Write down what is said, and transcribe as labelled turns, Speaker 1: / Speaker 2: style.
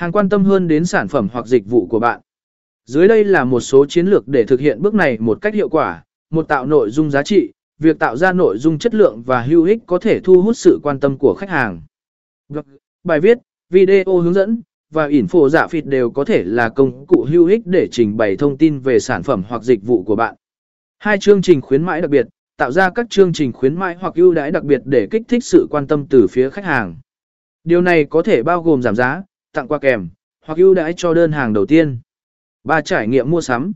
Speaker 1: Hàng quan tâm hơn đến sản phẩm hoặc dịch vụ của bạn. Dưới đây là một số chiến lược để thực hiện bước này một cách hiệu quả. Một tạo nội dung giá trị, việc tạo ra nội dung chất lượng và hữu ích có thể thu hút sự quan tâm của khách hàng. Vâng, bài viết, video hướng dẫn và info giả dạ phịt đều có thể là công cụ hữu ích để trình bày thông tin về sản phẩm hoặc dịch vụ của bạn. Hai chương trình khuyến mãi đặc biệt, tạo ra các chương trình khuyến mãi hoặc ưu đãi đặc biệt để kích thích sự quan tâm từ phía khách hàng. Điều này có thể bao gồm giảm giá, tặng quà kèm, hoặc ưu đãi cho đơn hàng đầu tiên. 3. Trải nghiệm mua sắm.